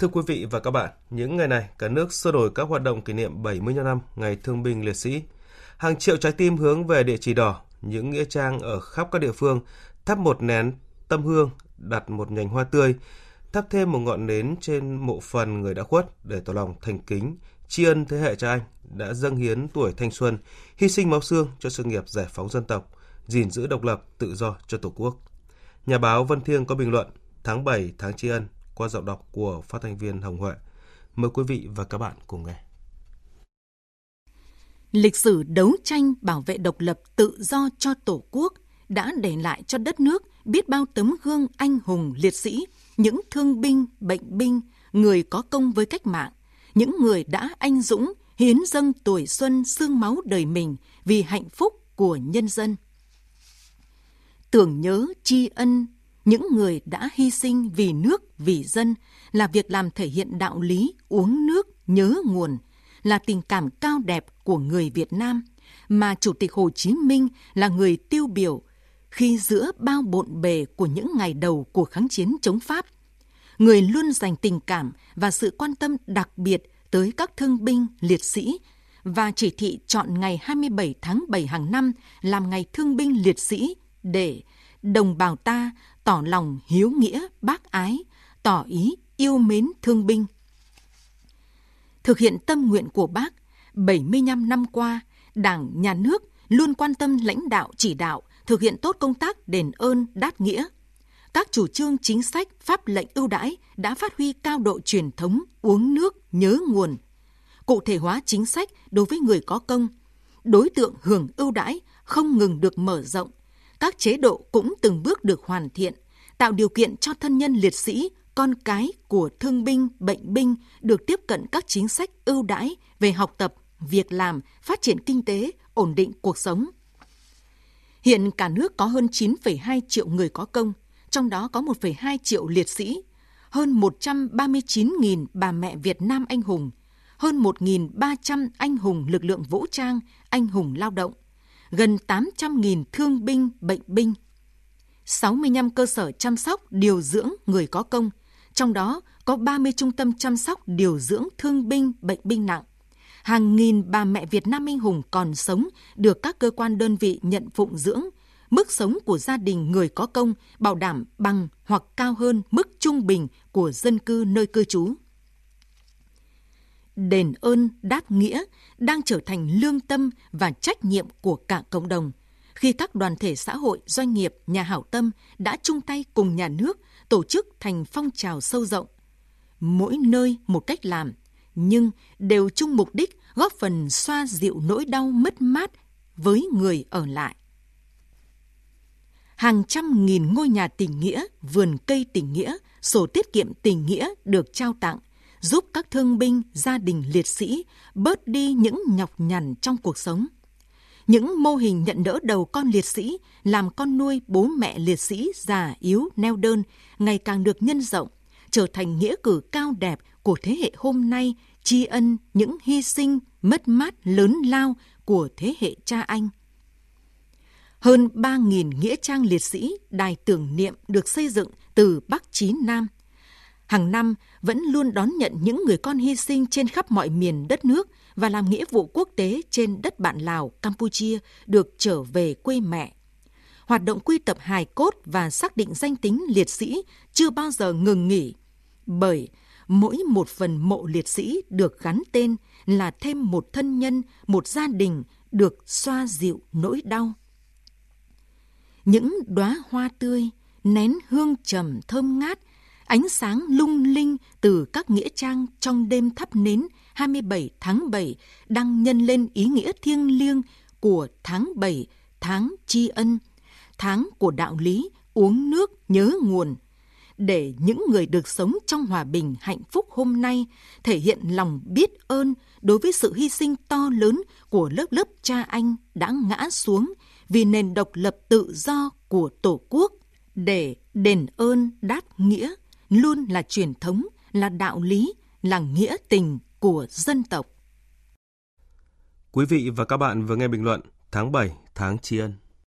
Thưa quý vị và các bạn, những ngày này, cả nước sơ đổi các hoạt động kỷ niệm 70 năm Ngày Thương binh Liệt sĩ. Hàng triệu trái tim hướng về địa chỉ đỏ, những nghĩa trang ở khắp các địa phương, thắp một nén tâm hương, đặt một nhành hoa tươi, thắp thêm một ngọn nến trên mộ phần người đã khuất để tỏ lòng thành kính, tri ân thế hệ cha anh đã dâng hiến tuổi thanh xuân, hy sinh máu xương cho sự nghiệp giải phóng dân tộc, gìn giữ độc lập, tự do cho Tổ quốc. Nhà báo Vân Thiêng có bình luận tháng 7 tháng tri ân qua giọng đọc của phát thanh viên Hồng Huệ. Mời quý vị và các bạn cùng nghe. Lịch sử đấu tranh bảo vệ độc lập tự do cho Tổ quốc đã để lại cho đất nước biết bao tấm gương anh hùng liệt sĩ, những thương binh, bệnh binh, người có công với cách mạng, những người đã anh dũng hiến dâng tuổi xuân xương máu đời mình vì hạnh phúc của nhân dân. Tưởng nhớ tri ân những người đã hy sinh vì nước, vì dân là việc làm thể hiện đạo lý uống nước nhớ nguồn, là tình cảm cao đẹp của người Việt Nam mà Chủ tịch Hồ Chí Minh là người tiêu biểu khi giữa bao bộn bề của những ngày đầu của kháng chiến chống Pháp. Người luôn dành tình cảm và sự quan tâm đặc biệt tới các thương binh, liệt sĩ và chỉ thị chọn ngày 27 tháng 7 hàng năm làm ngày thương binh liệt sĩ để đồng bào ta tỏ lòng hiếu nghĩa, bác ái, tỏ ý yêu mến thương binh. Thực hiện tâm nguyện của bác, 75 năm qua, Đảng, Nhà nước luôn quan tâm lãnh đạo chỉ đạo, thực hiện tốt công tác đền ơn đáp nghĩa. Các chủ trương chính sách, pháp lệnh ưu đãi đã phát huy cao độ truyền thống uống nước nhớ nguồn. Cụ thể hóa chính sách đối với người có công, đối tượng hưởng ưu đãi không ngừng được mở rộng, các chế độ cũng từng bước được hoàn thiện, tạo điều kiện cho thân nhân liệt sĩ, con cái của thương binh, bệnh binh được tiếp cận các chính sách ưu đãi về học tập, việc làm, phát triển kinh tế, ổn định cuộc sống. Hiện cả nước có hơn 9,2 triệu người có công, trong đó có 1,2 triệu liệt sĩ, hơn 139.000 bà mẹ Việt Nam anh hùng, hơn 1.300 anh hùng lực lượng vũ trang, anh hùng lao động, gần 800.000 thương binh, bệnh binh, 65 cơ sở chăm sóc điều dưỡng người có công, trong đó có 30 trung tâm chăm sóc điều dưỡng thương binh, bệnh binh nặng. Hàng nghìn bà mẹ Việt Nam anh hùng còn sống được các cơ quan đơn vị nhận phụng dưỡng. Mức sống của gia đình người có công bảo đảm bằng hoặc cao hơn mức trung bình của dân cư nơi cư trú. Đền ơn đáp nghĩa đang trở thành lương tâm và trách nhiệm của cả cộng đồng khi các đoàn thể xã hội, doanh nghiệp, nhà hảo tâm đã chung tay cùng nhà nước tổ chức thành phong trào sâu rộng. Mỗi nơi một cách làm, nhưng đều chung mục đích góp phần xoa dịu nỗi đau mất mát với người ở lại. Hàng trăm nghìn ngôi nhà tình nghĩa, vườn cây tình nghĩa, sổ tiết kiệm tình nghĩa được trao tặng, giúp các thương binh, gia đình liệt sĩ bớt đi những nhọc nhằn trong cuộc sống – những mô hình nhận đỡ đầu con liệt sĩ, làm con nuôi bố mẹ liệt sĩ già yếu neo đơn ngày càng được nhân rộng, trở thành nghĩa cử cao đẹp của thế hệ hôm nay tri ân những hy sinh, mất mát lớn lao của thế hệ cha anh. Hơn 3.000 nghĩa trang liệt sĩ, đài tưởng niệm được xây dựng từ Bắc chí Nam. Hàng năm vẫn luôn đón nhận những người con hy sinh trên khắp mọi miền đất nước và làm nghĩa vụ quốc tế trên đất bạn Lào, Campuchia được trở về quê mẹ. Hoạt động quy tập hài cốt và xác định danh tính liệt sĩ chưa bao giờ ngừng nghỉ, bởi mỗi một phần mộ liệt sĩ được gắn tên là thêm một thân nhân, một gia đình được xoa dịu nỗi đau. Những đóa hoa tươi, nén hương trầm thơm ngát, ánh sáng lung linh từ các nghĩa trang trong đêm thắp nến 27 tháng 7 đang nhân lên ý nghĩa thiêng liêng của tháng 7, tháng tri ân, tháng của đạo lý uống nước nhớ nguồn, để những người được sống trong hòa bình hạnh phúc hôm nay thể hiện lòng biết ơn đối với sự hy sinh to lớn của lớp lớp cha anh đã ngã xuống vì nền độc lập tự do của Tổ quốc để đền ơn đáp nghĩa luôn là truyền thống, là đạo lý, là nghĩa tình của dân tộc. Quý vị và các bạn vừa nghe bình luận tháng 7 tháng tri ân